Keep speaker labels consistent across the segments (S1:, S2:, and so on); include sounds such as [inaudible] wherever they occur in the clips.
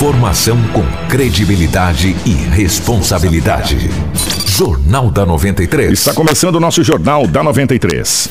S1: Informação com credibilidade e responsabilidade. Jornal da 93.
S2: Está começando o nosso Jornal da 93.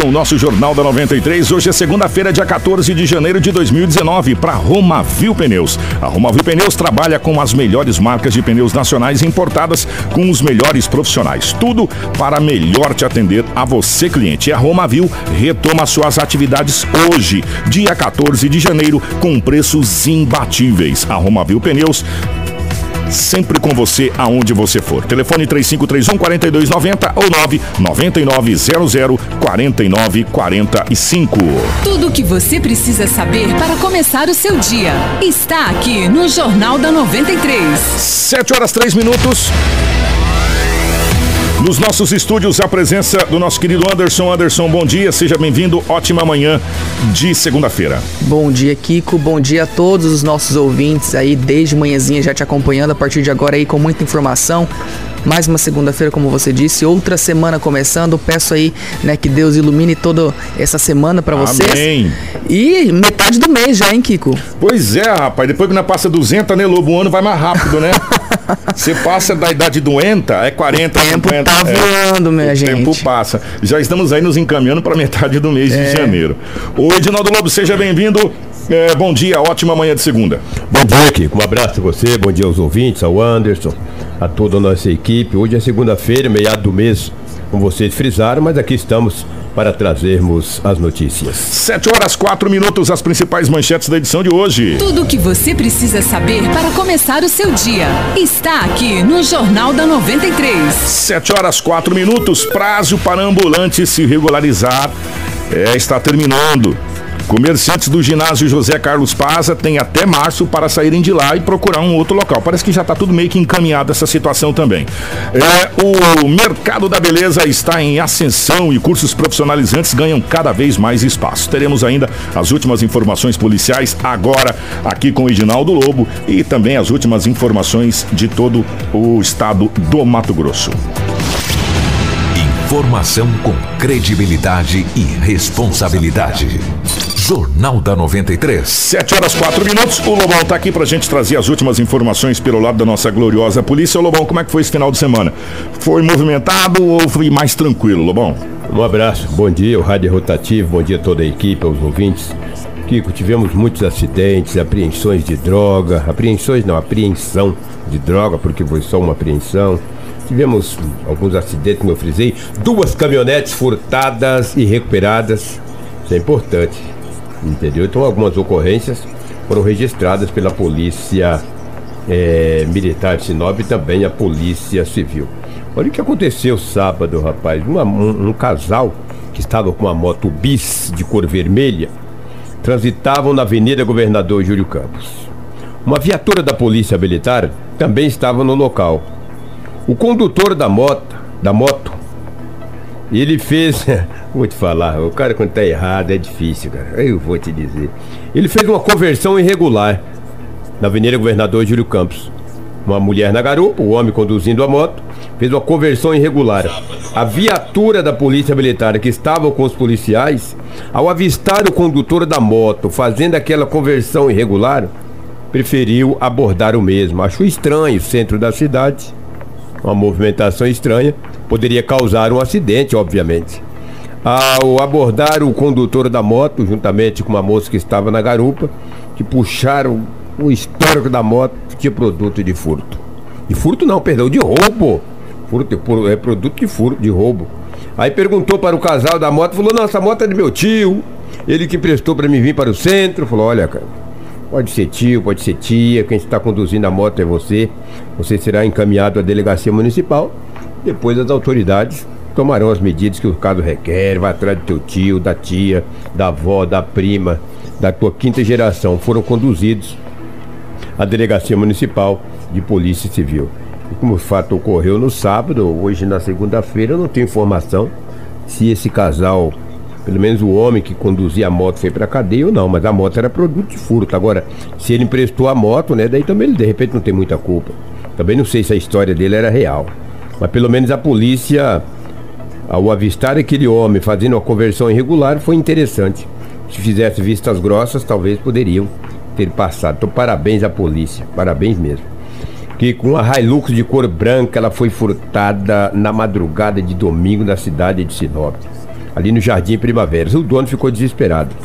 S2: o nosso Jornal da 93. Hoje é segunda-feira, dia 14 de janeiro de 2019, para Romavil Pneus. A Romavil Pneus trabalha com as melhores marcas de pneus nacionais importadas com os melhores profissionais. Tudo para melhor te atender a você, cliente. E a Romavil retoma suas atividades hoje, dia 14 de janeiro, com preços imbatíveis. A Romavil Pneus sempre com você aonde você for. Telefone 3531 4290 ou 99900 4945.
S3: Tudo o que você precisa saber para começar o seu dia está aqui no Jornal da 93.
S2: 7 horas 3 minutos. Nos nossos estúdios, a presença do nosso querido Anderson. Anderson, bom dia, seja bem-vindo. Ótima manhã de segunda-feira.
S4: Bom dia, Kiko. Bom dia a todos os nossos ouvintes aí, desde manhãzinha já te acompanhando a partir de agora aí com muita informação. Mais uma segunda-feira, como você disse, outra semana começando. Peço aí, né, que Deus ilumine toda essa semana para vocês.
S2: Amém.
S4: E metade do mês já, hein, Kiko?
S2: Pois é, rapaz. Depois que nós passa 200, né, Lobo? O ano vai mais rápido, né? [laughs] Você passa da idade doenta, é 40,
S4: O tempo
S2: 50.
S4: tá voando, minha
S2: o
S4: gente.
S2: tempo passa. Já estamos aí nos encaminhando para metade do mês
S4: É.
S2: de janeiro. Ô, Edinaldo Lobo, seja bem-vindo. É, bom dia, ótima manhã de segunda.
S5: Bom dia, Kiko. Um abraço a você, bom dia aos ouvintes, ao Anderson, a toda a nossa equipe. Hoje é segunda-feira, meado do mês, como vocês frisaram, mas aqui estamos para trazermos as notícias.
S2: 7 horas 4 minutos, as principais manchetes da edição de hoje.
S3: Tudo o que você precisa saber para começar o seu dia está aqui no Jornal da 93.
S2: 7 horas 4 minutos, prazo para ambulante se regularizar é, está terminando. Comerciantes do ginásio José Carlos Paza têm até março para saírem de lá e procurar um outro local. Parece que já está tudo meio que encaminhado essa situação também. É, o mercado da beleza está em ascensão e cursos profissionalizantes ganham cada vez mais espaço. Teremos ainda as últimas informações policiais agora aqui com o Edinaldo Lobo e também as últimas informações de todo o estado do Mato Grosso.
S1: Informação com credibilidade e responsabilidade. Jornal da 93.
S2: 7 horas 4 minutos. O Lobão tá aqui pra gente trazer as últimas informações pelo lado da nossa gloriosa polícia. Ô Lobão, como é que foi esse final de semana? Foi movimentado ou foi mais tranquilo, Lobão?
S5: Um abraço, bom dia, o Rádio Rotativo, bom dia a toda a equipe, aos ouvintes. Kiko, tivemos muitos acidentes, apreensões de droga, apreensões não, apreensão de droga, porque foi só uma apreensão. Tivemos alguns acidentes, como eu frisei, duas caminhonetes furtadas e recuperadas. Isso é importante, entendeu? Então, algumas ocorrências foram registradas pela Polícia eh, Militar de Sinop e também a Polícia Civil. Olha o que aconteceu sábado, rapaz. Uma- um, um casal que estava com uma moto bis de cor vermelha transitavam na Avenida Governador Júlio Campos. Uma viatura da Polícia Militar também estava no local. O condutor da moto, da moto, ele fez, [laughs] vou te falar, o cara quando tá errado é difícil, cara. Eu vou te dizer. Ele fez uma conversão irregular na Avenida Governador Júlio Campos. Uma mulher na garupa, o homem conduzindo a moto, fez uma conversão irregular. A viatura da Polícia Militar que estava com os policiais, ao avistar o condutor da moto fazendo aquela conversão irregular, preferiu abordar o mesmo. Achou estranho o centro da cidade, uma movimentação estranha, poderia causar um acidente, obviamente. Ao abordar o condutor da moto, juntamente com uma moça que estava na garupa, que puxaram o histórico da moto, tinha produto de furto. De furto não, perdão, de roubo. Furto é produto de furto, de roubo. Aí perguntou para o casal da moto, falou: "Não, essa moto é do meu tio. Ele que emprestou para mim vir para o centro". Falou: "Olha, cara, Pode ser tio, pode ser tia, quem está conduzindo a moto é você. Você será encaminhado à delegacia municipal. Depois as autoridades tomarão as medidas que o caso requer, vai atrás do teu tio, da tia, da avó, da prima, da tua quinta geração. Foram conduzidos a Delegacia Municipal de Polícia Civil. E como o fato ocorreu no sábado, hoje na segunda-feira, eu não tenho informação se esse casal, pelo menos o homem que conduzia a moto foi para cadeia ou não, mas a moto era produto de furto. Agora, se ele emprestou a moto, né, daí também ele de repente não tem muita culpa. Também não sei se a história dele era real. Mas pelo menos a polícia, ao avistar aquele homem fazendo uma conversão irregular, foi interessante. Se fizesse vistas grossas, talvez poderiam ter passado. Então, parabéns à polícia, parabéns mesmo. Que com a Hilux de cor branca, ela foi furtada na madrugada de domingo na cidade de Sinop, ali no Jardim Primavera. O dono ficou desesperado.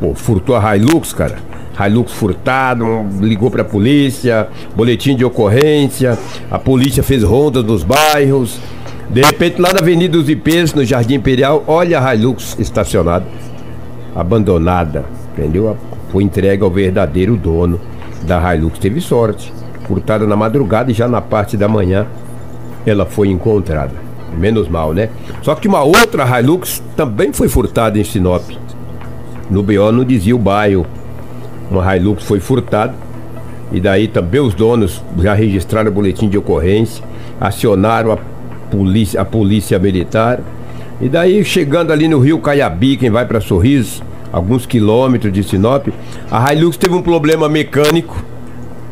S5: Pô, furtou a Hilux, cara. Hilux furtado, ligou para a polícia, boletim de ocorrência, a polícia fez rondas nos bairros. De repente, lá na Avenida dos Ipês, no Jardim Imperial, olha a Hilux estacionada, abandonada, entendeu? Foi entregue ao verdadeiro dono da Hilux. Teve sorte, furtada na madrugada e já na parte da manhã ela foi encontrada. Menos mal, né? Só que uma outra Hilux também foi furtada em Sinop. No BO não dizia o bairro uma Hilux foi furtada. E daí também os donos já registraram o boletim de ocorrência, acionaram a polícia, a polícia militar. E daí, chegando ali no rio Caiabi, quem vai para Sorriso, alguns quilômetros de Sinop, a Hilux teve um problema mecânico,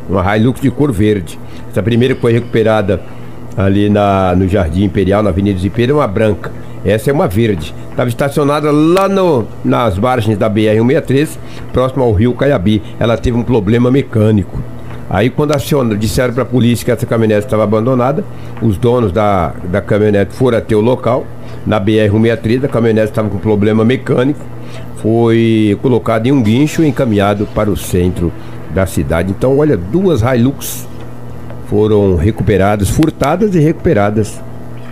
S5: uma Hilux de cor verde. Essa primeira foi recuperada ali na, no Jardim Imperial, na Avenida Zipeira, é uma branca. Essa é uma verde. Estava estacionada lá no, nas margens da BR-163, próximo ao rio Caiabi. Ela teve um problema mecânico. Aí quando acionaram, disseram para a polícia que essa caminhonete estava abandonada, os donos da, da caminhonete foram até o local, na BR-163, a caminhonete estava com problema mecânico, foi colocado em um guincho e encaminhado para o centro da cidade. Então, olha, duas Hilux foram recuperadas, furtadas e recuperadas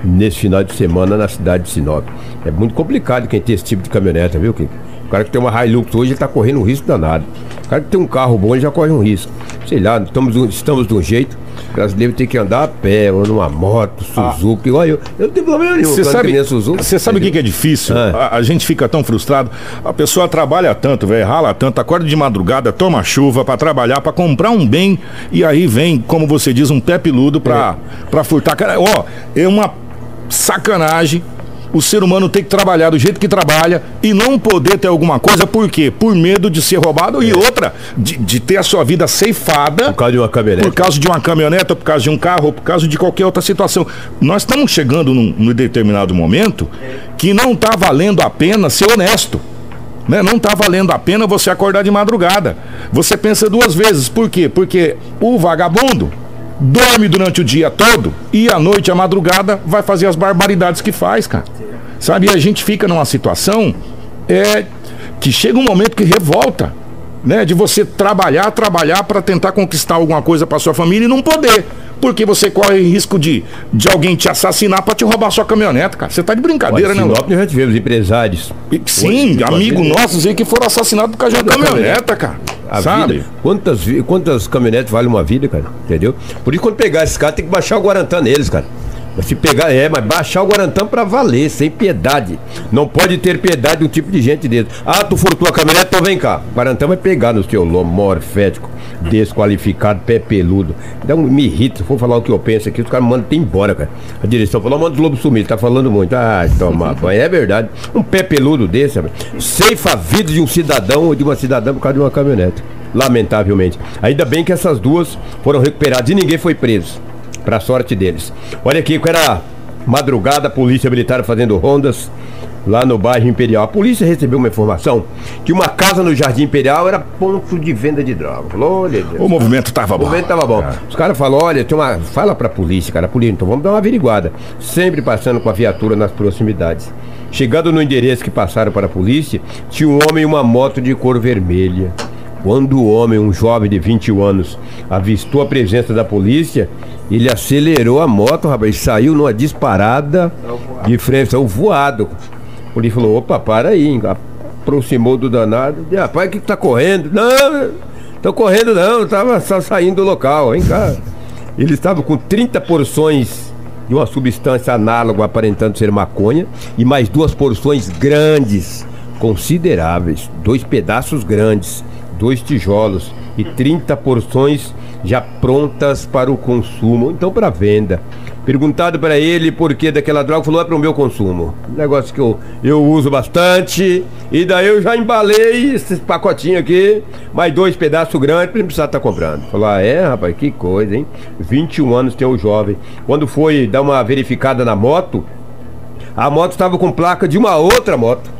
S5: nesse final de semana na cidade de Sinop. É muito complicado quem tem esse tipo de caminhonete, viu, Kiko? O cara que tem uma Hilux hoje está correndo um risco danado. O cara que tem um carro bom já corre um risco. Sei lá, estamos, estamos de um jeito. O brasileiro tem que andar a pé, ou numa moto, Suzuki. Ah. Eu, eu não tenho problema nenhum.
S2: Você sabe, você sabe o que, que, é difícil? Ah. A, a, gente fica tão frustrado. A pessoa trabalha tanto, velho, rala tanto, acorda de madrugada, toma chuva para trabalhar, para comprar um bem, e aí vem, como você diz, um pé peludo para é. furtar. Cara, ó, é uma sacanagem o ser humano tem que trabalhar do jeito que trabalha e não poder ter alguma coisa, por quê? Por medo de ser roubado é. e outra, de, de, ter a sua vida ceifada.
S5: Por causa de uma caminhonete.
S2: Por causa de uma caminhonete, ou por causa de um carro, ou por causa de qualquer outra situação. Nós estamos chegando num, num determinado momento que não está valendo a pena ser honesto. Né? Não está valendo a pena você acordar de madrugada. Você pensa duas vezes. Por quê? Porque o vagabundo dorme durante o dia todo e à noite, à madrugada, vai fazer as barbaridades que faz, cara. Sabe? E a gente fica numa situação é, que chega um momento que revolta, né? De você trabalhar, trabalhar para tentar conquistar alguma coisa para sua família e não poder. Porque você corre risco de, de alguém te assassinar para te roubar sua caminhonete, cara. Você tá de brincadeira,
S5: Olha, né, Nós já tivemos empresários.
S2: E, sim, amigos nossos aí que foram assassinados por causa de uma caminhoneta, cara. A sabe?
S5: Vida. Quantas, quantas caminhonetes valem uma vida, cara? Entendeu? Por isso, quando pegar esses caras, tem que baixar o Guarantã neles, cara. Se pegar, é, mas baixar o Guarantã pra valer, sem piedade. Não pode ter piedade de um tipo de gente desse. Ah, tu furtou a caminhonete, então vem cá. O Guarantã vai pegar no seu lombo morfético, desqualificado, pé peludo. Então me irrita, se for falar o que eu penso aqui, os caras mandam te embora, cara. A direção falou, manda o lobo sumir, tá falando muito. Ah, toma. [laughs] É verdade. Um pé peludo desse, ceifa a vida de um cidadão ou de uma cidadã por causa de uma caminhonete. Lamentavelmente. Ainda bem que essas duas foram recuperadas e ninguém foi preso. Pra sorte deles. Olha aqui, era madrugada, a polícia militar fazendo rondas lá no bairro Imperial. A polícia recebeu uma informação que uma casa no Jardim Imperial era ponto de venda de droga. Falou, olha,
S2: o movimento tava bom.
S5: O movimento tava bom. É. Os caras falaram, olha, tem uma. Fala pra polícia, cara, polícia, então vamos dar uma averiguada. Sempre passando com a viatura nas proximidades. Chegando no endereço que passaram para a polícia, tinha um homem e uma moto de cor vermelha. Quando o homem, um jovem de 21 anos, avistou a presença da polícia, ele acelerou a moto, rapaz, e saiu numa disparada de frente, saiu voado. O polícia falou, opa, para aí, aproximou do danado. E, rapaz, o que, que tá correndo? Não, tô correndo não, tava só saindo do local, hein, cara. Ele estava com 30 porções de uma substância análoga aparentando ser maconha e mais duas porções grandes, consideráveis, dois pedaços grandes dois tijolos e 30 porções já prontas para o consumo, então para venda. Perguntado para ele por que daquela droga, falou: é para o meu consumo. Negócio que eu, eu uso bastante. E daí eu já embalei esses pacotinhos aqui, mais dois pedaços grandes para não precisar estar tá comprando. Falou: ah, é, rapaz, que coisa, hein? 21 anos tem o jovem. Quando foi dar uma verificada na moto, a moto estava com placa de uma outra moto.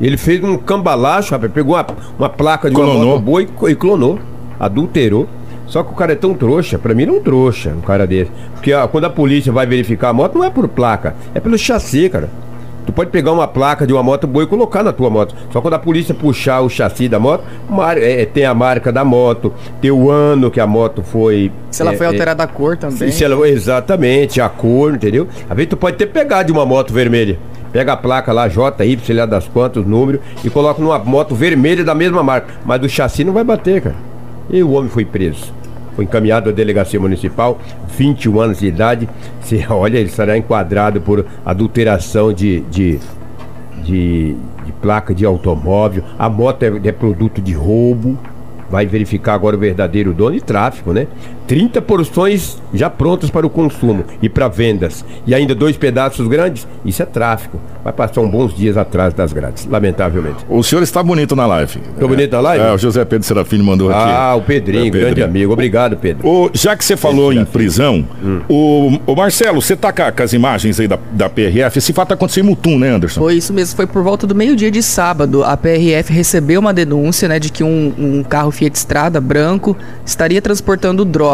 S5: Ele fez um cambalacho, rapaz, pegou uma, uma placa de clonou. uma moto boa e, e clonou, adulterou. Só que o cara é tão trouxa, pra mim não trouxa, um cara desse. Porque ó, quando a polícia vai verificar a moto, não é por placa, é pelo chassi, cara. Tu pode pegar uma placa de uma moto boa e colocar na tua moto. Só quando a polícia puxar o chassi da moto, é, é, tem a marca da moto, tem o ano que a moto foi.
S4: Se ela
S5: é,
S4: foi alterada é, a cor também.
S5: Se ela, exatamente, a cor, entendeu? Às vezes tu pode ter pegado de uma moto vermelha. Pega a placa lá, JY, sei lá das quantas, número, e coloca numa moto vermelha da mesma marca. Mas do chassi não vai bater, cara. E o homem foi preso. Foi encaminhado à delegacia municipal, 21 anos de idade. Se [laughs] olha, ele será enquadrado por adulteração de, de, de, de placa de automóvel. A moto é, é produto de roubo vai verificar agora o verdadeiro dono e tráfico, né? 30 porções já prontas para o consumo e para vendas. E ainda dois pedaços grandes, isso é tráfico. Vai passar uns bons dias atrás das grades, lamentavelmente.
S2: O senhor está bonito na live.
S5: Estou bonito na live?
S2: É, o José Pedro Serafim mandou
S5: aqui.
S2: Ah,
S5: o Pedrinho, é, grande amigo. Obrigado, Pedro.
S2: O, já que você falou em prisão, hum. o, o Marcelo, você tá com, as imagens aí da, da PRF. Esse fato aconteceu em Mutum, né, Anderson?
S4: Foi isso mesmo, foi por volta do meio-dia de sábado. A PRF recebeu uma denúncia, né, de que um, um carro Fiat Strada branco estaria transportando droga.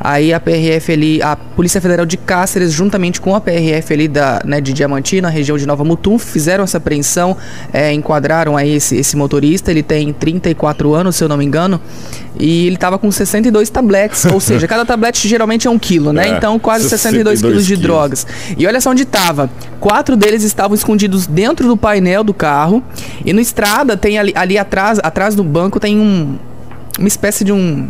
S4: Aí a PRF ali, a Polícia Federal de Cáceres, juntamente com a PRF ali da, né, de Diamantina, região de Nova Mutum, fizeram essa apreensão, é, enquadraram aí esse, esse motorista, ele tem 34 anos, se eu não me engano, e ele estava com 62 tabletes, ou [laughs] seja, cada tablete geralmente é um quilo, né? É, então quase 62, 62 quilos de drogas. E olha só onde estava. Quatro deles estavam escondidos dentro do painel do carro e no estrada tem ali, ali atrás, atrás do banco tem um uma espécie de um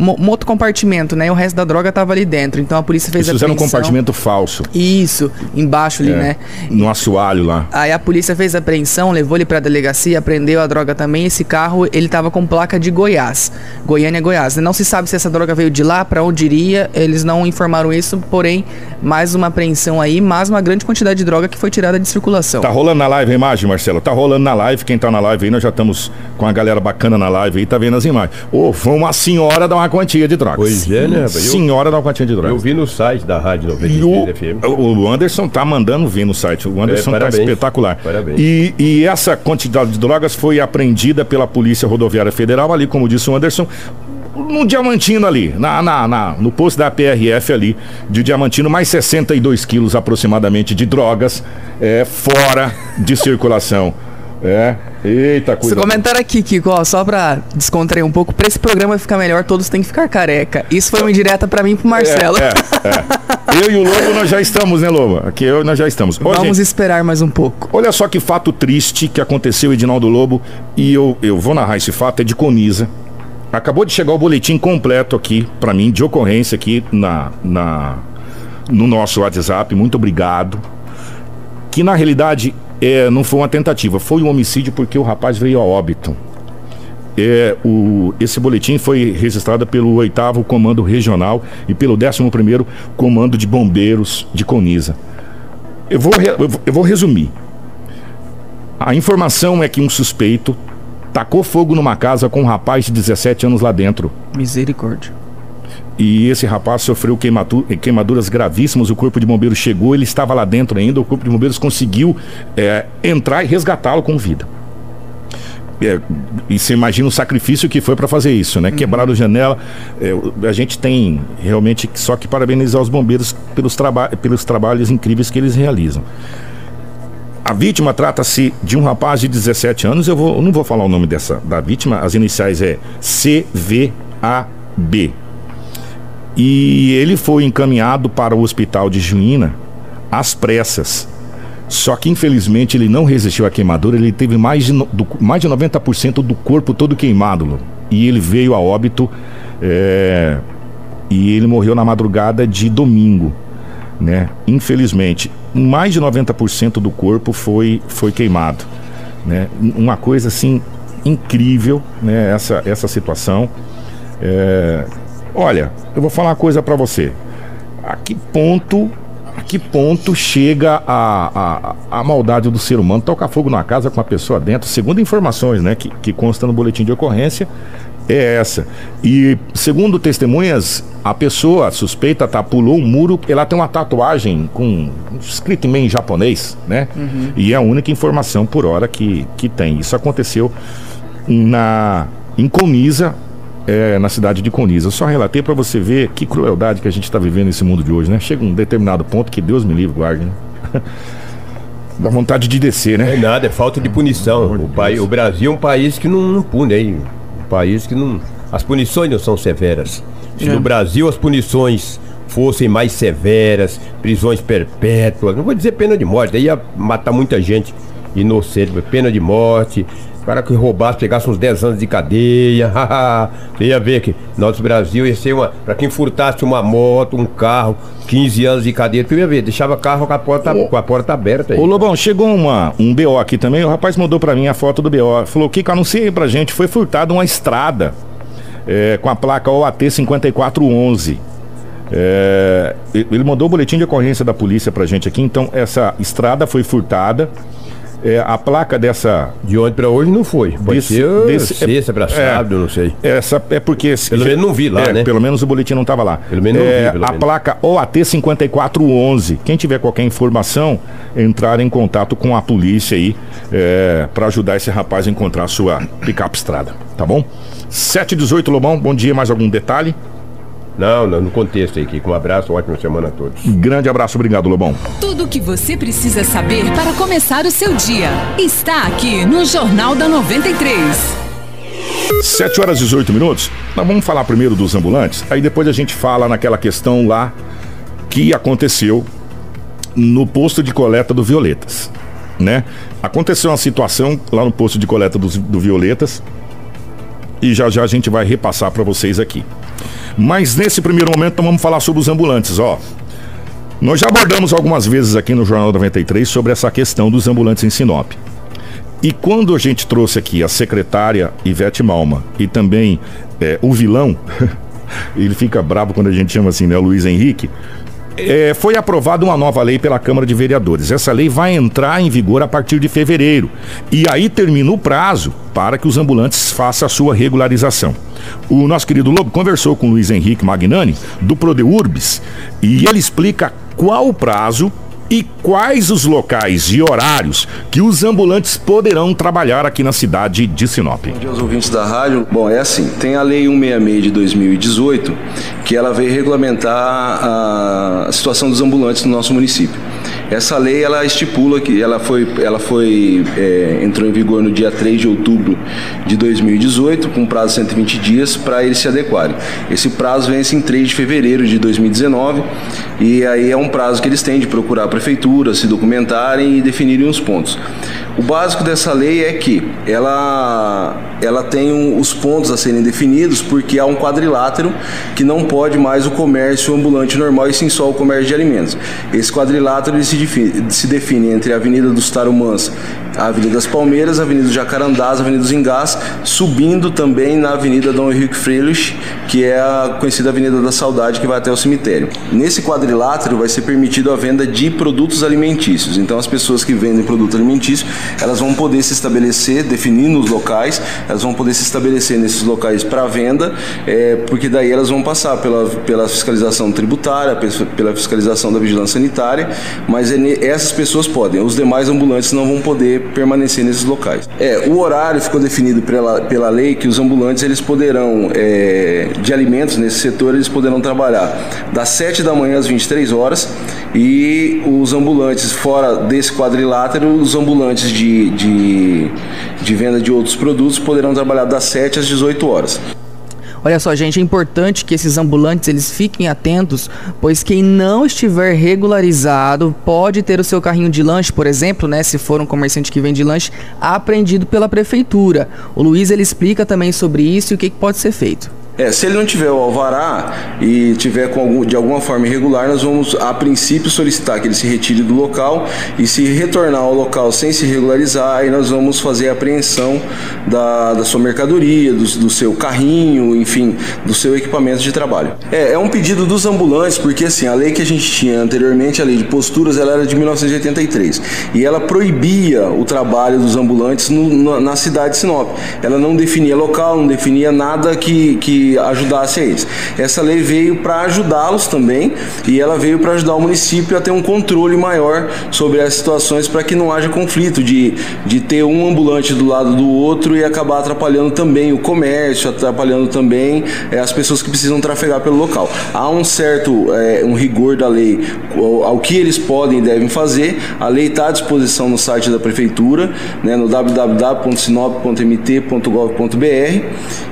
S4: um outro compartimento, né? E o resto da droga tava ali dentro. Então a polícia fez
S2: Eles a fizeram um compartimento falso.
S4: Isso, embaixo ali, é, né?
S2: No assoalho lá.
S4: Aí a polícia fez a apreensão, levou ele pra delegacia, prendeu a droga também. Esse carro, ele tava com placa de Goiás. Goiânia, Goiás. Não se sabe se essa droga veio de lá, para onde iria. Eles não informaram isso, porém, mais uma apreensão aí, mais uma grande quantidade de droga que foi tirada de circulação.
S2: Tá rolando na live a imagem, Marcelo? Tá rolando na live. Quem tá na live aí, nós já estamos com a galera bacana na live aí, tá vendo as imagens. Ô, oh, foi uma senhora dar uma quantia de drogas.
S5: Pois é, né? Eu,
S2: Senhora da quantia de drogas.
S5: Eu vi no site da Rádio
S2: 93 FM. O Anderson tá mandando ver no site. O Anderson é, tá espetacular.
S5: Parabéns.
S2: E, e essa quantidade de drogas foi apreendida pela Polícia Rodoviária Federal, ali, como disse o Anderson, no Diamantino ali, na, na, na, no posto da PRF ali, de Diamantino, mais 62 quilos aproximadamente de drogas é, fora de circulação. É. Eita, coisa.
S4: Esse comentário aqui, Kiko, ó, só pra descontrair um pouco, pra esse programa ficar melhor, todos têm que ficar careca. Isso foi uma indireta pra mim e pro Marcelo. É,
S2: é, é. Eu e o Lobo nós já estamos, né, Lobo? Aqui eu nós já estamos.
S4: Ô, Vamos gente, esperar mais um pouco.
S2: Olha só que fato triste que aconteceu, Edinaldo Lobo, e eu, eu vou narrar esse fato, é de Conisa. Acabou de chegar o boletim completo aqui, para mim, de ocorrência aqui na, na, no nosso WhatsApp. Muito obrigado. Que na realidade é, não foi uma tentativa, foi um homicídio porque o rapaz veio a óbito. É, o, esse boletim foi registrado pelo 8 Comando Regional e pelo 11 Comando de Bombeiros de Conisa. Eu vou, eu vou resumir. A informação é que um suspeito tacou fogo numa casa com um rapaz de 17 anos lá dentro.
S4: Misericórdia
S2: e esse rapaz sofreu queimaduras gravíssimas. O corpo de bombeiros chegou, ele estava lá dentro ainda. O corpo de bombeiros conseguiu é, entrar e resgatá-lo com vida. É, e você imagina o sacrifício que foi para fazer isso, né? Uhum. Quebraram janela. É, a gente tem realmente só que parabenizar os bombeiros pelos, traba pelos trabalhos incríveis que eles realizam. A vítima trata-se de um rapaz de 17 anos. Eu, vou, eu não vou falar o nome dessa da vítima. As iniciais é CVAB. E ele foi encaminhado para o hospital de Juína às pressas. Só que infelizmente ele não resistiu à queimadura, ele teve mais de, do, mais de 90% do corpo todo queimado. E ele veio a óbito é, e ele morreu na madrugada de domingo. Né? Infelizmente, mais de 90% do corpo foi, foi queimado. Né? Uma coisa assim incrível, né? Essa, essa situação. É, olha, eu vou falar uma coisa para você. A que ponto a que ponto chega a, a, a, maldade do ser humano tocar fogo na casa com a pessoa dentro? Segundo informações né, que, que consta no boletim de ocorrência, é essa. E segundo testemunhas, a pessoa a suspeita tá, pulou o muro, ela tem uma tatuagem com escrito em japonês, né? Uhum. E é a única informação por hora que, que tem. Isso aconteceu na em Conisa, é, na cidade de Conisa. Eu só relatei para você ver que crueldade que a gente está vivendo nesse mundo de hoje, né? Chega um determinado ponto que Deus me livre, guarde, né? [laughs] Dá vontade de descer, né?
S5: É nada, é falta de punição. O, pai, o Brasil é um país que não, não pune aí. Um país que não. As punições não são severas. Se é. no Brasil as punições fossem mais severas, prisões perpétuas, não vou dizer pena de morte, daí ia matar muita gente inocente, pena de morte, o cara que roubasse, pegasse uns 10 anos de cadeia. [laughs] Ia ver que nosso Brasil ia ser uma. Pra quem furtasse uma moto, um carro, 15 anos de cadeia, tu ia ver, deixava carro com a porta, com a porta aberta aí.
S2: Ô Lobão, chegou uma, um BO aqui também, o rapaz mandou pra mim a foto do BO. Falou, que anuncia aí pra gente, foi furtada uma estrada é, com a placa OAT 5411. É, ele mandou o boletim de ocorrência da polícia pra gente aqui, então essa estrada foi furtada. É, a placa dessa.
S5: De ontem para hoje não foi. Pode desse, ser desse, sexta para é, sábado, não sei.
S2: Essa é porque.
S5: Pelo menos não vi lá, é, né?
S2: Pelo menos o boletim não estava lá.
S5: Pelo menos não
S2: é,
S5: vi. Pelo
S2: a
S5: menos.
S2: placa OAT 5411. Quem tiver qualquer informação, entrar em contato com a polícia aí é, para ajudar esse rapaz a encontrar a sua picape estrada. Tá bom? 718 Lobão, bom dia. Mais algum detalhe?
S5: Não, não, no contexto aí, Kiko. Um abraço, ótima semana a todos.
S2: Grande abraço, obrigado, Lobão.
S3: Tudo o que você precisa saber para começar o seu dia está aqui no Jornal da 93.
S2: 7 horas e 18 minutos. Nós vamos falar primeiro dos ambulantes, aí depois a gente fala naquela questão lá que aconteceu no posto de coleta do Violetas, né? Aconteceu uma situação lá no posto de coleta do, do Violetas e já já a gente vai repassar para vocês aqui. Mas nesse primeiro momento vamos falar sobre os ambulantes, ó. Nós já abordamos algumas vezes aqui no Jornal 93 sobre essa questão dos ambulantes em Sinop. E quando a gente trouxe aqui a secretária Ivete Malma e também é, o vilão, [laughs] ele fica bravo quando a gente chama assim, né, o Luiz Henrique, é, foi aprovada uma nova lei pela Câmara de Vereadores. Essa lei vai entrar em vigor a partir de fevereiro. E aí termina o prazo para que os ambulantes façam a sua regularização. O nosso querido Lobo conversou com o Luiz Henrique Magnani, do Prodeurbis, e ele explica qual o prazo e quais os locais e horários que os ambulantes poderão trabalhar aqui na cidade de Sinop.
S6: Bom dia aos ouvintes da rádio. Bom, é assim, tem a Lei 166 de 2018, que ela veio regulamentar a situação dos ambulantes no nosso município. Essa lei ela estipula que ela foi, ela foi é, entrou em vigor no dia 3 de outubro de 2018, com prazo de 120 dias para eles se adequarem. Esse prazo vence em 3 de fevereiro de 2019 e aí é um prazo que eles têm de procurar a prefeitura, se documentarem e definirem os pontos. O básico dessa lei é que ela, ela tem um, os pontos a serem definidos porque há um quadrilátero que não pode mais o comércio ambulante normal e sim só o comércio de alimentos. Esse quadrilátero se, define, se define entre a Avenida dos Tarumãs, a Avenida das Palmeiras, a Avenida dos Jacarandás, a Avenida dos Engás, subindo também na Avenida Dom Henrique Freilich, que é a conhecida Avenida da Saudade que vai até o cemitério. Nesse quadrilátero vai ser permitido a venda de produtos alimentícios. Então as pessoas que vendem produto alimentício elas vão poder se estabelecer, definindo os locais, elas vão poder se estabelecer nesses locais para venda, é, porque daí elas vão passar pela, pela fiscalização tributária, pela fiscalização da vigilância sanitária, mas é, essas pessoas podem, os demais ambulantes não vão poder permanecer nesses locais. É, o horário ficou definido pela, pela lei que os ambulantes eles poderão, é, de alimentos nesse setor, eles poderão trabalhar das 7 da manhã às 23 horas e os ambulantes fora desse quadrilátero, os ambulantes de, de, de venda de outros produtos poderão trabalhar das 7 às 18 horas.
S4: Olha só, gente, é importante que esses ambulantes eles fiquem atentos, pois quem não estiver regularizado pode ter o seu carrinho de lanche, por exemplo, né, se for um comerciante que vende lanche, apreendido pela prefeitura. O Luiz ele explica também sobre isso e o que, que pode ser feito.
S6: É, se ele não tiver o alvará e tiver algum, de alguma forma irregular, nós vamos a princípio solicitar que ele se retire do local e se retornar ao local sem se regularizar, aí nós vamos fazer a apreensão da, da sua mercadoria, do, do seu carrinho, enfim, do seu equipamento de trabalho. É, é um pedido dos ambulantes, porque assim, a lei que a gente tinha anteriormente, a lei de posturas, ela era de 1983 e ela proibia o trabalho dos ambulantes no, na cidade de Sinop. Ela não definia local, não definia nada que, que ajudasse a eles. Essa lei veio para ajudá-los também e ela veio para ajudar o município a ter um controle maior sobre as situações para que não haja conflito de, de ter um ambulante do lado do outro e acabar atrapalhando também o comércio, atrapalhando também é, as pessoas que precisam trafegar pelo local. Há um certo é, um rigor da lei ao, ao, que eles podem e devem fazer. A lei está à disposição no site da prefeitura, né, no www.sinop.mt.gov.br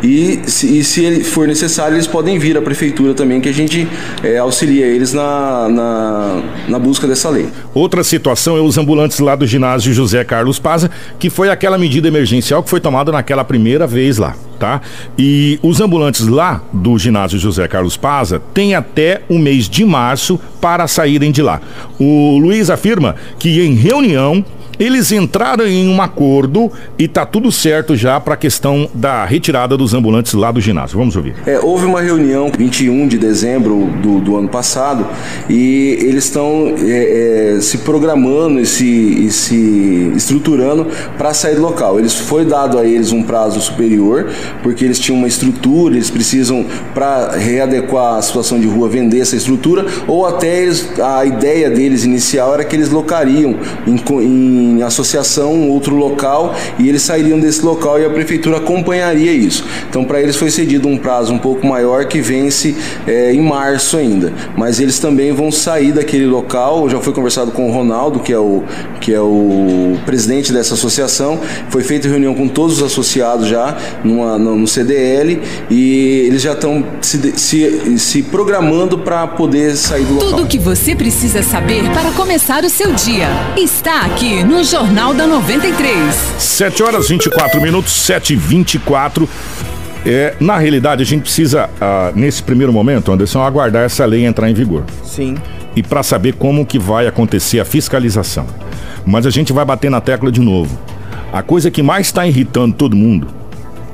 S6: e se, e se ele for necessário, eles podem vir à prefeitura também, que a gente é, auxilia eles na, na, na, busca dessa lei.
S2: Outra situação é os ambulantes lá do ginásio José Carlos Paza, que foi aquela medida emergencial que foi tomada naquela primeira vez lá. Tá? E os ambulantes lá do ginásio José Carlos Paza têm até o mês de março para saírem de lá. O Luiz afirma que em reunião eles entraram em um acordo e tá tudo certo já para a questão da retirada dos ambulantes lá do ginásio. Vamos ouvir.
S6: É, houve uma reunião 21 de dezembro do, do ano passado e eles estão é, é, se programando e se, e se estruturando para sair do local. Eles foi dado a eles um prazo superior porque eles tinham uma estrutura, eles precisam para readequar a situação de rua vender essa estrutura ou até eles, a ideia deles inicial era que eles locariam em, em em associação, outro local, e eles sairiam desse local e a prefeitura acompanharia isso. Então, para eles foi cedido um prazo um pouco maior que vence é, em março ainda. Mas eles também vão sair daquele local. Já foi conversado com o Ronaldo, que é o, que é o presidente dessa associação. Foi feita reunião com todos os associados já numa, no, CDL e eles já estão se, se, se programando para poder sair do local.
S3: Tudo o que você precisa saber para começar o seu dia está aqui no no Jornal da 93.
S2: 7 horas 24 minutos, 7 e 24 é, na realidade, a gente precisa, ah, nesse primeiro momento, Anderson, aguardar essa lei entrar em vigor.
S4: Sim.
S2: E para saber como que vai acontecer a fiscalização. Mas a gente vai bater na tecla de novo. A coisa que mais está irritando todo mundo,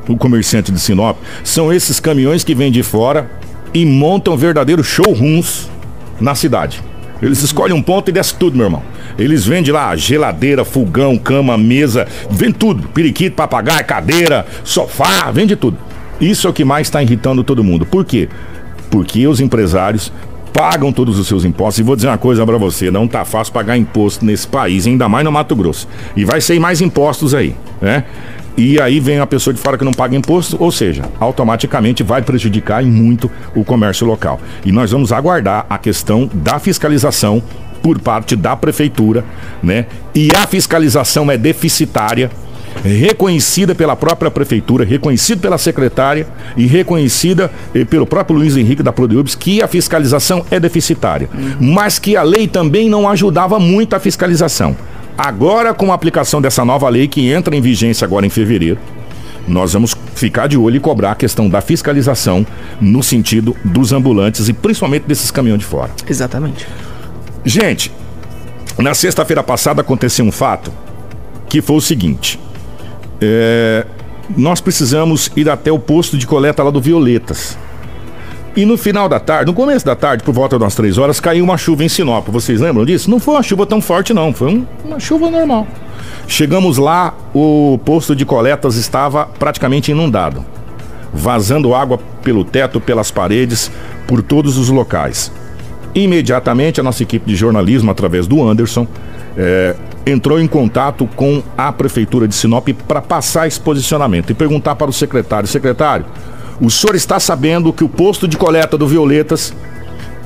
S2: o comerciante de Sinop, são esses caminhões que vêm de fora e montam verdadeiros showrooms na cidade. Eles escolhem um ponto e desce tudo, meu irmão. Eles vendem lá geladeira, fogão, cama, mesa, vende tudo. Periquito, papagaio, cadeira, sofá, vende tudo. Isso é o que mais está irritando todo mundo. Por quê? Porque os empresários pagam todos os seus impostos. E vou dizer uma coisa para você: não tá fácil pagar imposto nesse país, ainda mais no Mato Grosso. E vai ser mais impostos aí, né? E aí vem a pessoa de fora que não paga imposto, ou seja, automaticamente vai prejudicar em muito o comércio local. E nós vamos aguardar a questão da fiscalização por parte da prefeitura, né? E a fiscalização é deficitária, reconhecida pela própria prefeitura, reconhecida pela secretária e reconhecida eh, pelo próprio Luiz Henrique da Prodeubs que a fiscalização é deficitária, mas que a lei também não ajudava muito a fiscalização. Agora, com a aplicação dessa nova lei que entra em vigência agora em fevereiro, nós vamos ficar de olho e cobrar a questão da fiscalização no sentido dos ambulantes e principalmente desses caminhões de fora.
S4: Exatamente.
S2: Gente, na sexta-feira passada aconteceu um fato que foi o seguinte: é, nós precisamos ir até o posto de coleta lá do Violetas. E no final da tarde, no começo da tarde, por volta das três horas, caiu uma chuva em Sinop. Vocês lembram disso? Não foi uma chuva tão forte, não. Foi um, uma chuva normal. Chegamos lá, o posto de coletas estava praticamente inundado, vazando água pelo teto, pelas paredes, por todos os locais. Imediatamente, a nossa equipe de jornalismo, através do Anderson, é, entrou em contato com a Prefeitura de Sinop para passar esse posicionamento e perguntar para o secretário: secretário, o senhor está sabendo que o posto de coleta do Violetas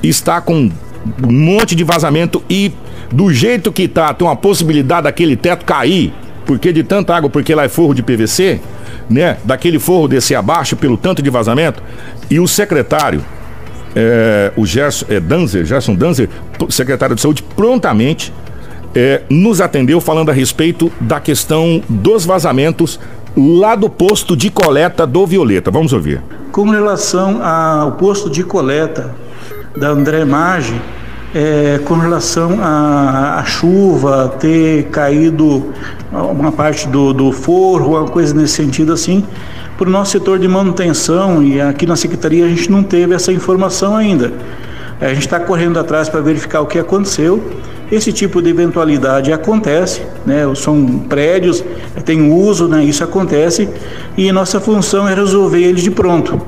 S2: está com um monte de vazamento e do jeito que está, tem uma possibilidade daquele teto cair, porque de tanta água, porque lá é forro de PVC, né? Daquele forro descer abaixo pelo tanto de vazamento. E o secretário é, o Gerson é, Danzer, Gerson Danzer, secretário de Saúde, prontamente é, nos atendeu falando a respeito da questão dos vazamentos lá do posto de coleta do Violeta. Vamos ouvir.
S7: Com relação ao posto de coleta da André Maggi, é, com relação à chuva ter caído uma parte do, do forro, uma coisa nesse sentido assim, para o nosso setor de manutenção e aqui na Secretaria a gente não teve essa informação ainda. A gente está correndo atrás para verificar o que aconteceu. Esse tipo de eventualidade acontece, né? São prédios, tem uso, né? Isso acontece e nossa função é resolver eles de pronto.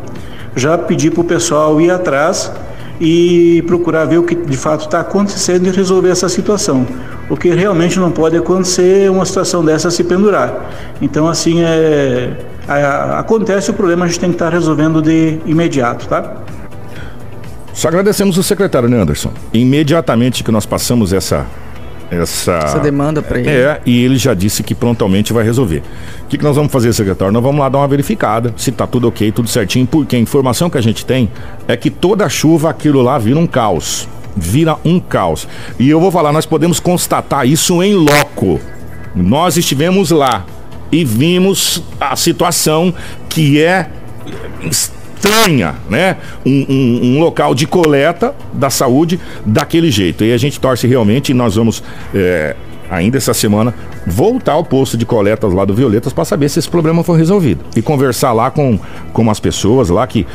S7: Já pedi para o pessoal ir atrás e procurar ver o que de fato está acontecendo e resolver essa situação. O que realmente não pode acontecer uma situação dessa se pendurar. Então, assim, é, acontece o problema, a gente tem que estar tá resolvendo de imediato, tá?
S2: Só agradecemos o secretário, né, Anderson? Imediatamente que nós passamos essa essa,
S4: essa demanda para ele.
S2: É, e ele já disse que prontamente vai resolver. O que, que nós vamos fazer, secretário? Nós vamos lá dar uma verificada, se tá tudo ok, tudo certinho, porque a informação que a gente tem é que toda chuva aquilo lá vira um caos. Vira um caos. E eu vou falar, nós podemos constatar isso em loco. Nós estivemos lá e vimos a situação que é estranha, né? Um, um, um, local de coleta da saúde daquele jeito. E a gente torce realmente e nós vamos. É, ainda essa semana, voltar ao posto de coletas lá do Violetas para saber se esse problema foi resolvido. E conversar lá com, com as pessoas lá que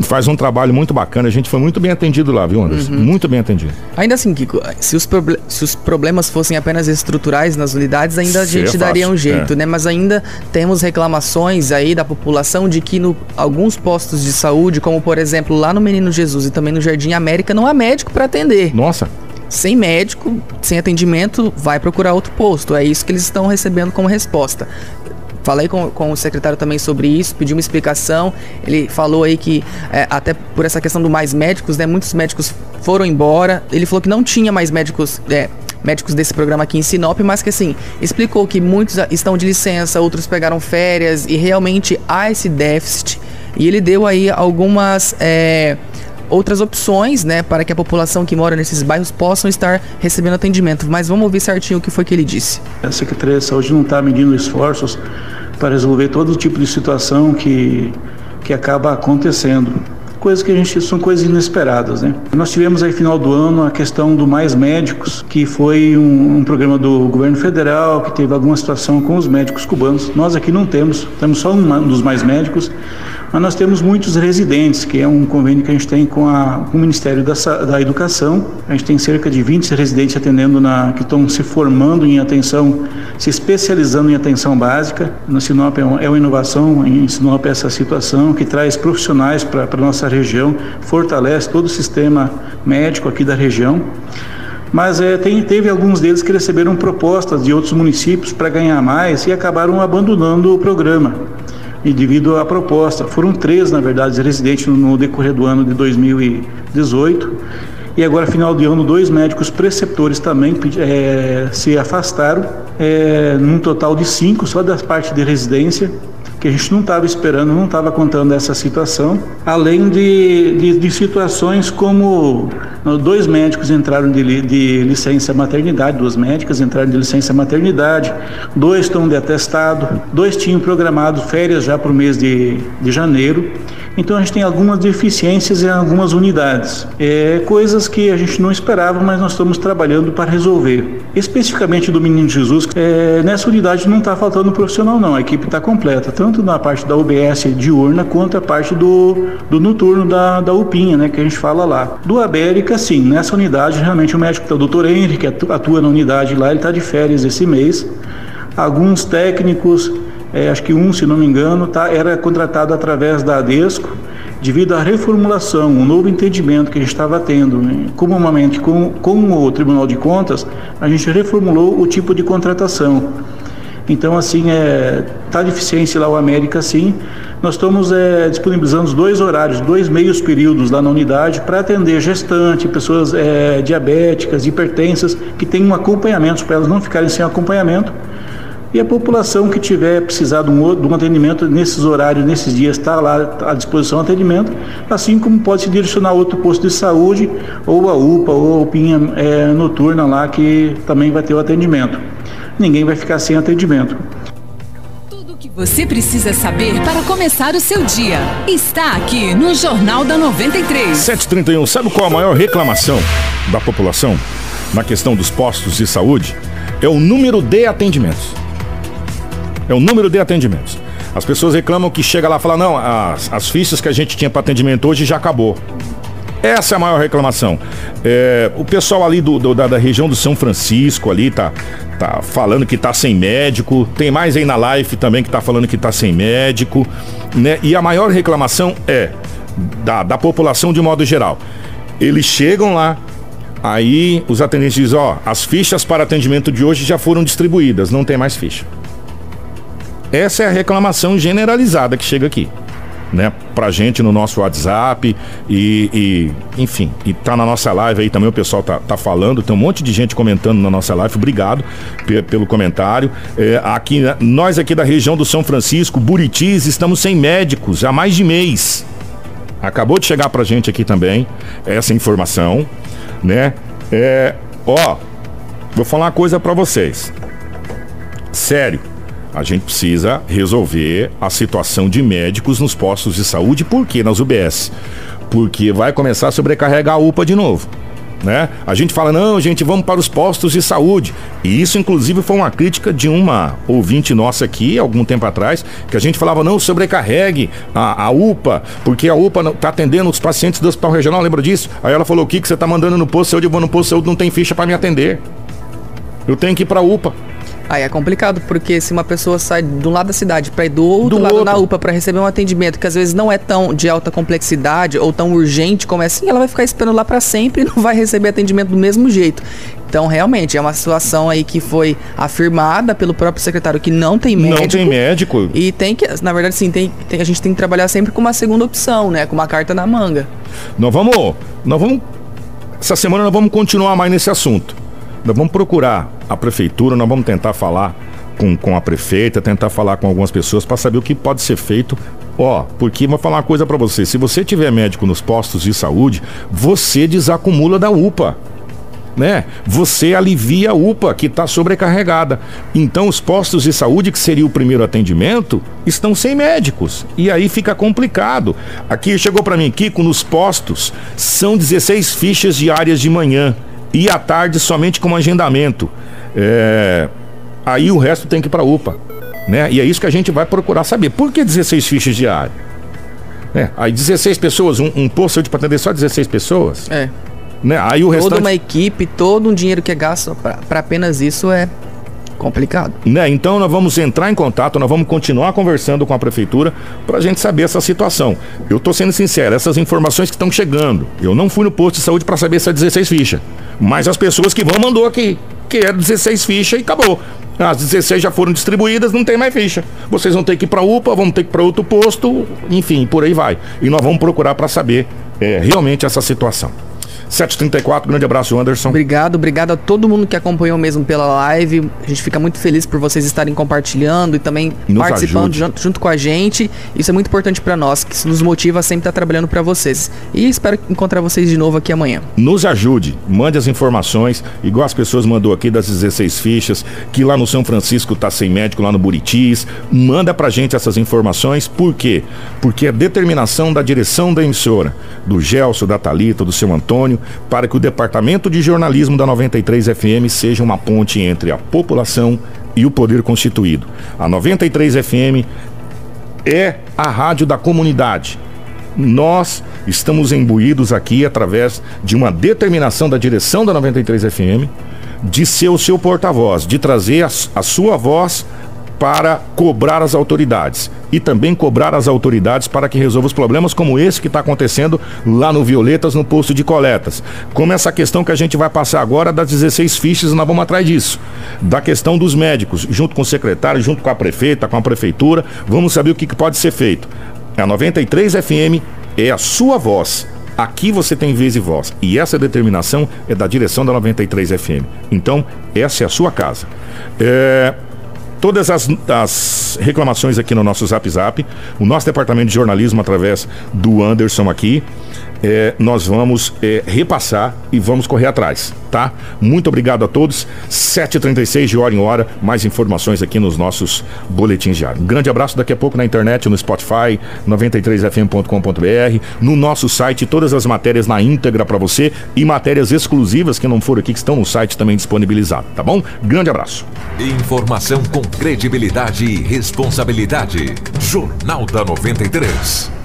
S2: faz um trabalho muito bacana. A gente foi muito bem atendido lá, viu, Anderson? Uhum. Muito bem atendido.
S4: Ainda assim, Kiko, se os, se os problemas fossem apenas estruturais nas unidades, ainda a gente daria um jeito, é. né? Mas ainda temos reclamações aí da população de que no alguns postos de saúde, como por exemplo lá no Menino Jesus e também no Jardim América, não há médico para atender.
S2: Nossa
S4: sem médico, sem atendimento, vai procurar outro posto. É isso que eles estão recebendo como resposta. Falei com, com o secretário também sobre isso, pedi uma explicação. Ele falou aí que, é, até por essa questão do mais médicos, né? Muitos médicos foram embora. Ele falou que não tinha mais médicos. É, médicos desse programa aqui em Sinop, mas que assim, explicou que muitos estão de licença, outros pegaram férias e realmente há esse déficit. E ele deu aí algumas. É, outras opções, né, para que a população que mora nesses bairros possam estar recebendo atendimento. Mas vamos ouvir certinho o que foi que ele disse.
S7: A Secretaria de Saúde não está medindo esforços para resolver todo tipo de situação que, que acaba acontecendo. Coisas que a gente são coisas inesperadas, né? Nós tivemos aí final do ano a questão do Mais Médicos, que foi um, um programa do governo federal que teve alguma situação com os médicos cubanos. Nós aqui não temos, temos só um dos Mais Médicos mas nós temos muitos residentes, que é um convênio que a gente tem com, a, com o Ministério da, da, Educação. A gente tem cerca de 20 residentes atendendo, na, que estão se formando em atenção, se especializando em atenção básica. No Sinop é uma, é uma inovação em Sinop essa situação, que traz profissionais para a nossa região, fortalece todo o sistema médico aqui da região mas é, tem, teve alguns deles que receberam propostas de outros municípios para ganhar mais e acabaram abandonando o programa e devido à proposta. Foram três, na verdade, residentes no decorrer do ano de 2018. E agora, final de ano, dois médicos preceptores também é, se afastaram, é, num total de cinco, só da parte de residência que a gente não estava esperando, não estava contando essa situação, além de, de, de, situações como dois médicos entraram de, de licença maternidade, duas médicas entraram de licença maternidade, dois estão de atestado, dois tinham programado férias já para o mês de, de janeiro, então a gente tem algumas deficiências em algumas unidades, é, coisas que a gente não esperava, mas nós estamos trabalhando para resolver. Especificamente do Menino Jesus, é, nessa unidade não está faltando profissional não, a equipe está completa, tanto na parte da UBS diurna quanto a parte do, do noturno da, da UPinha, né, que a gente fala lá. Do Abérica, sim, nessa unidade realmente o médico, o doutor Henrique, que atua na unidade lá, ele está de férias esse mês. Alguns técnicos é, acho que um, se não me engano, tá, era contratado através da ADESCO, devido à reformulação, um novo entendimento que a gente estava tendo, né? comumente com, com o Tribunal de Contas, a gente reformulou o tipo de contratação. Então, assim, é, tá deficiência lá o América, sim. Nós estamos é, disponibilizando dois horários, dois meios períodos lá na unidade para atender gestante, pessoas é, diabéticas, hipertensas, que têm um acompanhamento, para elas não ficarem sem acompanhamento e a população que tiver precisado de um, de um atendimento nesses horários, nesses dias, está lá à disposição do atendimento, assim como pode se direcionar a outro posto de saúde, ou a UPA, ou a UPinha é, noturna lá, que também vai ter o atendimento. Ninguém vai ficar sem atendimento
S3: Você precisa saber para começar o seu dia. Está aqui no Jornal da 93.
S2: 731, sabe qual a maior reclamação da população na questão dos postos de saúde? É o número de atendimentos. É o número de atendimentos. As pessoas reclamam que chega lá e fala: não, as, as fichas que a gente tinha para atendimento hoje já acabou. Essa é a maior reclamação. É, o pessoal ali do, do da, da, região do São Francisco ali tá, tá falando que tá sem médico. Tem mais aí na live também que tá falando que tá sem médico. Né? E a maior reclamação é da, da população de modo geral. Eles chegam lá, aí os atendentes dizem, ó, as fichas para atendimento de hoje já foram distribuídas, não tem mais ficha. Essa é a reclamação generalizada que chega aqui né, pra gente no nosso WhatsApp e, e, enfim, e tá na nossa live aí também, o pessoal tá, tá falando, tem um monte de gente comentando na nossa live, obrigado pelo comentário. É, aqui, né, nós aqui da região do São Francisco, Buritis, estamos sem médicos há mais de mês. Acabou de chegar pra gente aqui também essa informação, né? É, ó, vou falar uma coisa para vocês. Sério, a gente precisa resolver a situação de médicos nos postos de saúde, por que nas UBS? Porque vai começar a sobrecarregar a UPA de novo. Né? A gente fala, não, gente, vamos para os postos de saúde. E isso, inclusive, foi uma crítica de uma ouvinte nossa aqui, algum tempo atrás, que a gente falava, não, sobrecarregue a, a UPA, porque a UPA está atendendo os pacientes do hospital regional, lembra disso? Aí ela falou, o que, que você está mandando no posto de saúde? Eu vou no posto de saúde, não tem ficha para me atender. Eu tenho que ir para a UPA.
S4: Aí é complicado, porque se uma pessoa sai de um lado da cidade para ir do outro do lado outro. na UPA para receber um atendimento que às vezes não é tão de alta complexidade ou tão urgente como é assim, ela vai ficar esperando lá para sempre e não vai receber atendimento do mesmo jeito. Então, realmente, é uma situação aí que foi afirmada pelo próprio secretário que não tem médico.
S2: Não tem médico.
S4: E tem que, na verdade, sim, tem, tem, a gente tem que trabalhar sempre com uma segunda opção, né? Com uma carta na manga.
S2: Nós vamos. Nós vamos. Essa semana nós vamos continuar mais nesse assunto. Nós vamos procurar a prefeitura, nós vamos tentar falar com, com a prefeita, tentar falar com algumas pessoas para saber o que pode ser feito. Ó, porque vou falar uma coisa para você: se você tiver médico nos postos de saúde, você desacumula da UPA. Né? Você alivia a UPA que está sobrecarregada. Então, os postos de saúde, que seria o primeiro atendimento, estão sem médicos. E aí fica complicado. Aqui chegou para mim, Kiko, nos postos são 16 fichas diárias de manhã e à tarde somente com agendamento. É, aí o resto tem que ir para UPA. Né? E é isso que a gente vai procurar saber. Por que 16 fichas diárias? É, aí 16 pessoas, um, um posto de para atender só 16 pessoas?
S4: É.
S2: Né? Aí o
S4: Toda
S2: restante...
S4: uma equipe, todo um dinheiro que é gasto para apenas isso é complicado.
S2: Né? Então nós vamos entrar em contato, nós vamos continuar conversando com a prefeitura para a gente saber essa situação. Eu estou sendo sincero, essas informações que estão chegando, eu não fui no posto de saúde para saber se é 16 fichas, mas as pessoas que vão mandou aqui, que é 16 fichas e acabou. As 16 já foram distribuídas, não tem mais ficha. Vocês vão ter que ir para UPA, vão ter que ir para outro posto, enfim, por aí vai. E nós vamos procurar para saber é, realmente essa situação. 734, grande abraço, Anderson.
S4: Obrigado, obrigado a todo mundo que acompanhou mesmo pela live. A gente fica muito feliz por vocês estarem compartilhando e também nos participando junto, junto, com a gente. Isso é muito importante para nós, que nos motiva a sempre estar trabalhando para vocês. E espero encontrar vocês de novo aqui amanhã.
S2: Nos ajude, mande as informações, igual as pessoas mandou aqui das 16 fichas, que lá no São Francisco tá sem médico, lá no Buritis. Manda pra gente essas informações, por quê? Porque é determinação da direção da emissora, do Gelson, da Talita, do seu Antônio, para que o departamento de jornalismo da 93 FM seja uma ponte entre a população e o poder constituído. A 93 FM é a rádio da comunidade. Nós estamos imbuídos aqui através de uma determinação da direção da 93 FM de ser o seu porta-voz, de trazer a, a sua voz para cobrar as autoridades e também cobrar as autoridades para que resolva os problemas como esse que está acontecendo lá no Violetas, no posto de coletas. Como essa questão que a gente vai passar agora das 16 fichas, nós vamos atrás disso. Da questão dos médicos, junto com o secretário, junto com a prefeita, com a prefeitura, vamos saber o que, que pode ser feito. A 93 FM é a sua voz. Aqui você tem vez e voz. E essa determinação é da direção da 93 FM. Então, essa é a sua casa. É, todas as, as, reclamações aqui no nosso Zap Zap, o nosso departamento de jornalismo através do Anderson aqui. É, nós vamos é, repassar e vamos correr atrás, tá? Muito obrigado a todos. 7h36 de hora em hora, mais informações aqui nos nossos boletins diários. Um grande abraço daqui a pouco na internet, no Spotify, 93fm.com.br, no nosso site, todas as matérias na íntegra para você e matérias exclusivas que não foram aqui, que estão no site também disponibilizado, tá bom? Grande abraço.
S1: Informação com credibilidade e responsabilidade. Jornal da 93.